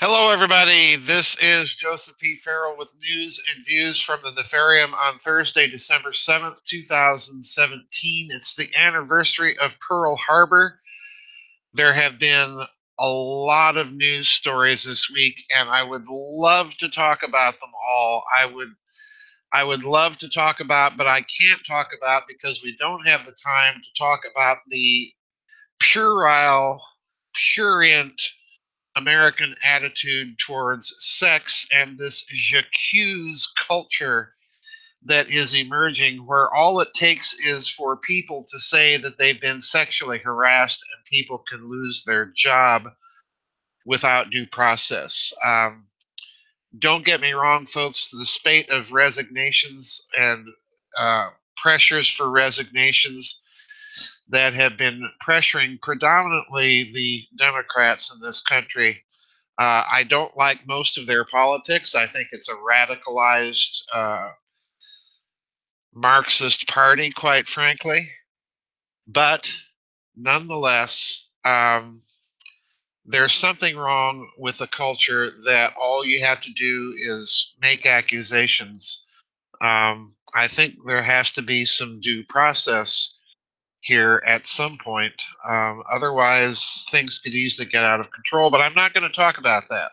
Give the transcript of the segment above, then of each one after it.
Hello, everybody. This is Joseph P. Farrell with news and views from the Nefarium on Thursday, December 7th, 2017. It's the anniversary of Pearl Harbor. There have been a lot of news stories this week, and I would love to talk about them all. I would I would love to talk about, but I can't talk about because we don't have the time to talk about the puerile, purient, American attitude towards sex and this j'accuse culture that is emerging, where all it takes is for people to say that they've been sexually harassed and people can lose their job without due process. Um, don't get me wrong, folks, the spate of resignations and uh, pressures for resignations that have been pressuring predominantly the Democrats in this country. Uh, I don't like most of their politics. I think it's a radicalized uh, Marxist party, quite frankly. But nonetheless, um, there's something wrong with a culture that all you have to do is make accusations. Um, I think there has to be some due process here at some point. Um, otherwise, things could easily get out of control, but I'm not going to talk about that.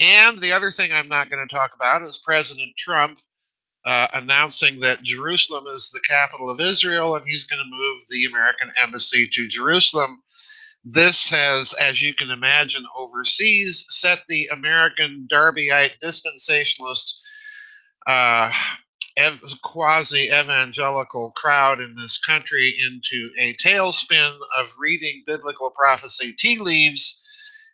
And the other thing I'm not going to talk about is President Trump uh, announcing that Jerusalem is the capital of Israel and he's going to move the American embassy to Jerusalem. This has, as you can imagine, overseas set the American Darbyite dispensationalists uh, ev- quasi evangelical crowd in this country into a tailspin of reading biblical prophecy tea leaves,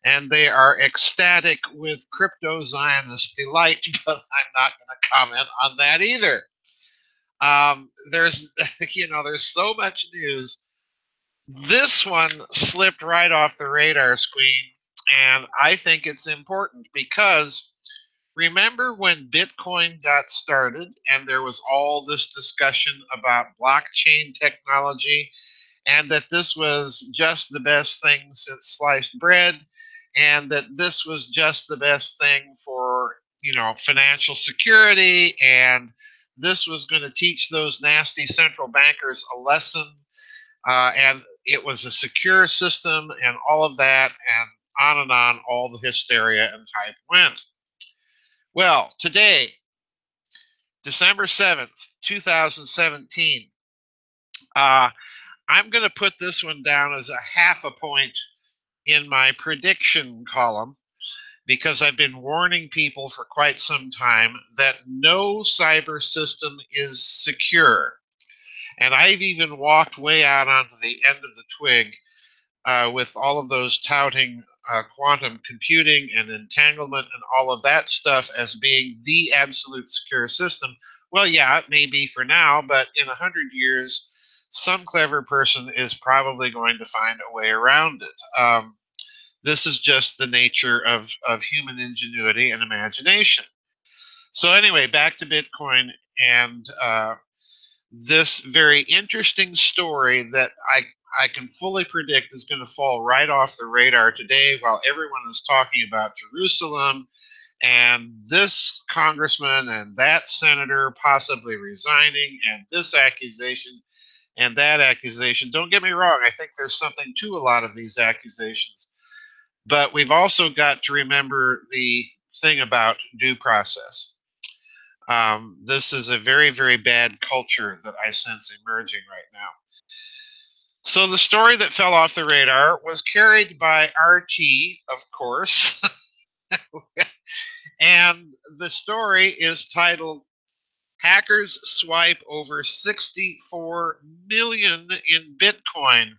and they are ecstatic with crypto Zionist delight, but I'm not going to comment on that either. Um, there's, you know, there's so much news. This one slipped right off the radar screen, and I think it's important because remember when Bitcoin got started and there was all this discussion about blockchain technology and that this was just the best thing since sliced bread and that this was just the best thing for, you know, financial security and this was going to teach those nasty central bankers a lesson uh, and it was a secure system and all of that and on and on all the hysteria and hype went well, today, December 7th, 2017, uh, I'm going to put this one down as a half a point in my prediction column because I've been warning people for quite some time that no cyber system is secure. And I've even walked way out onto the end of the twig uh, with all of those touting uh, quantum computing and entanglement and all of that stuff as being the absolute secure system. Well, yeah, it may be for now, but in a hundred years, some clever person is probably going to find a way around it. Um, this is just the nature of, of human ingenuity and imagination. So, anyway, back to Bitcoin and uh, this very interesting story that I I can fully predict is going to fall right off the radar today while everyone is talking about Jerusalem and this congressman and that senator possibly resigning and this accusation and that accusation. Don't get me wrong, I think there's something to a lot of these accusations. But we've also got to remember the thing about due process. Um, this is a very, very bad culture that I sense emerging right now. So the story that fell off the radar was carried by RT, of course. and the story is titled Hackers Swipe Over 64 Million in Bitcoin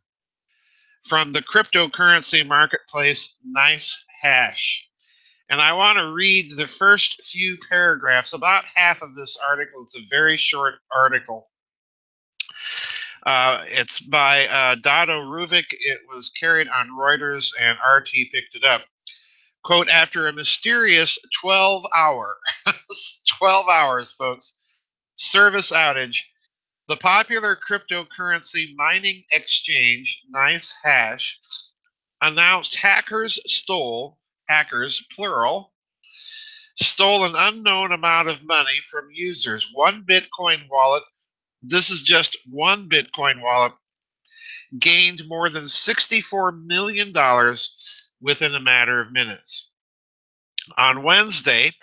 from the cryptocurrency marketplace NiceHash. And I want to read the first few paragraphs, about half of this article. It's a very short article. Uh, it's by uh, Dado Ruvik. It was carried on Reuters, and RT picked it up. Quote, after a mysterious 12 hour, 12 hours, folks, service outage, the popular cryptocurrency mining exchange, NiceHash, announced hackers stole hackers, plural, stole an unknown amount of money from users. One Bitcoin wallet, this is just one Bitcoin wallet, gained more than $64 million within a matter of minutes. On Wednesday,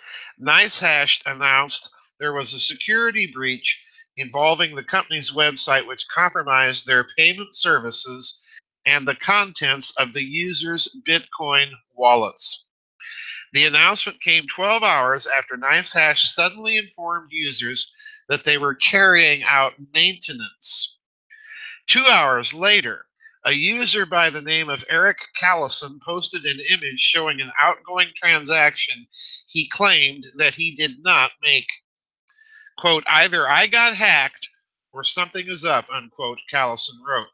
NiceHash announced there was a security breach involving the company's website, which compromised their payment services and the contents of the users' Bitcoin wallets. The announcement came 12 hours after NiceHash suddenly informed users that they were carrying out maintenance. Two hours later, a user by the name of Eric Callison posted an image showing an outgoing transaction he claimed that he did not make. Quote, either I got hacked or something is up, unquote, Callison wrote.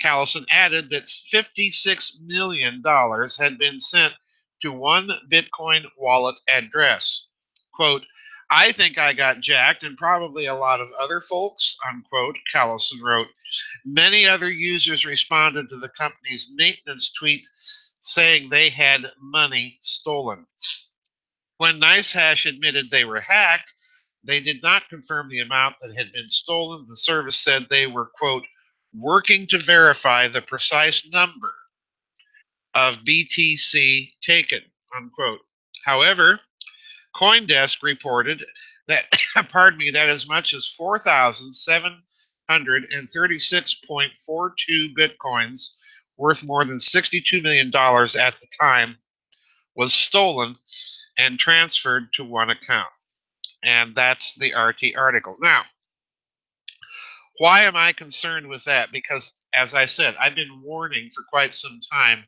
Callison added that $56 million had been sent to one Bitcoin wallet address. Quote, I think I got jacked and probably a lot of other folks, unquote, Callison wrote. Many other users responded to the company's maintenance tweet saying they had money stolen. When NiceHash admitted they were hacked, they did not confirm the amount that had been stolen. The service said they were, quote, working to verify the precise number of BTC taken, unquote. However, Coindesk reported that, pardon me, that as much as 4,736.42 bitcoins, worth more than $62 million at the time, was stolen and transferred to one account. And that's the RT article. Now, why am I concerned with that? Because, as I said, I've been warning for quite some time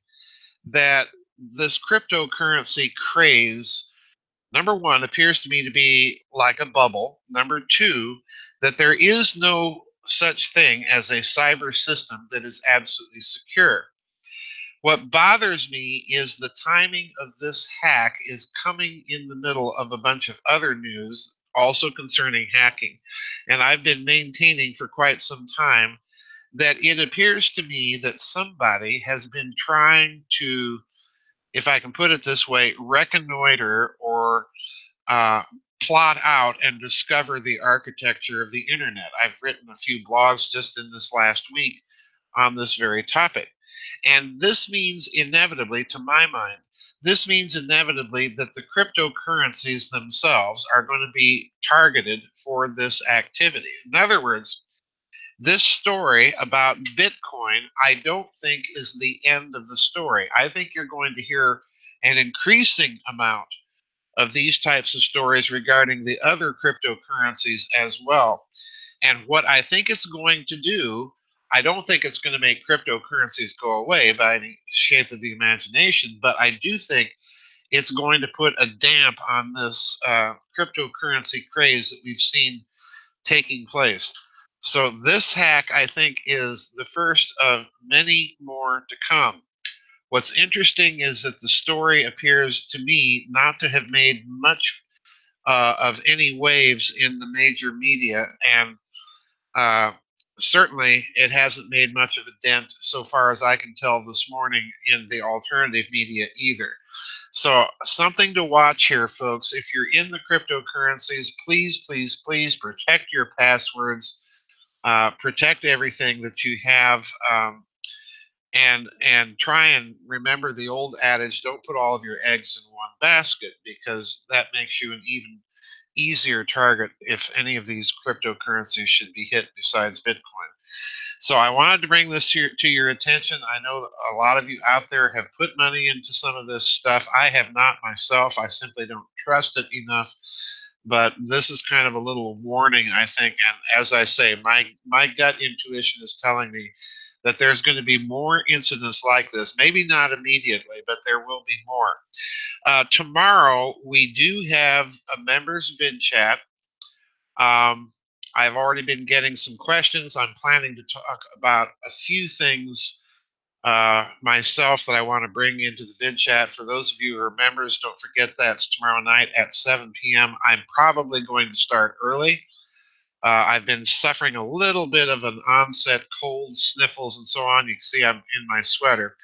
that this cryptocurrency craze number one, appears to me to be like a bubble. Number two, that there is no such thing as a cyber system that is absolutely secure. What bothers me is the timing of this hack is coming in the middle of a bunch of other news also concerning hacking. And I've been maintaining for quite some time that it appears to me that somebody has been trying to if I can put it this way, reconnoiter or uh, plot out and discover the architecture of the internet. I've written a few blogs just in this last week on this very topic. And this means inevitably, to my mind, this means inevitably that the cryptocurrencies themselves are going to be targeted for this activity. In other words, this story about Bitcoin, I don't think is the end of the story. I think you're going to hear an increasing amount of these types of stories regarding the other cryptocurrencies as well. And what I think it's going to do, I don't think it's going to make cryptocurrencies go away by any shape of the imagination, but I do think it's going to put a damp on this uh, cryptocurrency craze that we've seen taking place. So this hack, I think, is the first of many more to come. What's interesting is that the story appears to me not to have made much uh, of any waves in the major media, and uh, certainly it hasn't made much of a dent, so far as I can tell this morning, in the alternative media either. So, something to watch here, folks. If you're in the cryptocurrencies, please, please, please protect your passwords uh, protect everything that you have um, and and try and remember the old adage don't put all of your eggs in one basket because that makes you an even easier target if any of these cryptocurrencies should be hit besides bitcoin. So i wanted to bring this here to your attention. I know a lot of you out there have put money into some of this stuff. I have not myself. I simply don't trust it enough but this is kind of a little warning, I think. And as I say, my my gut intuition is telling me that there's going to be more incidents like this. Maybe not immediately, but there will be more. Uh, tomorrow we do have a members vid chat. Um, I've already been getting some questions. I'm planning to talk about a few things uh, myself that I want to bring into the vid chat. For those of you who are members, don't forget that's tomorrow night at 7 p.m. I'm probably going to start early. Uh, I've been suffering a little bit of an onset cold, sniffles, and so on. You can see I'm in my sweater.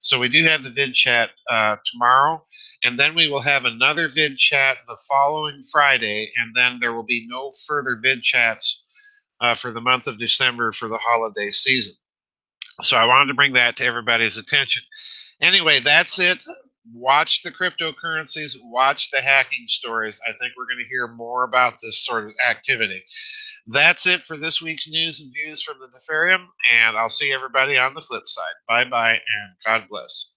So we do have the vid chat uh, tomorrow, and then we will have another vid chat the following Friday, and then there will be no further vid chats uh, for the month of December for the holiday season. So I wanted to bring that to everybody's attention. Anyway, that's it. Watch the cryptocurrencies, watch the hacking stories. I think we're going to hear more about this sort of activity. That's it for this week's news and views from the Nefarium, and I'll see everybody on the flip side. Bye bye, and God bless.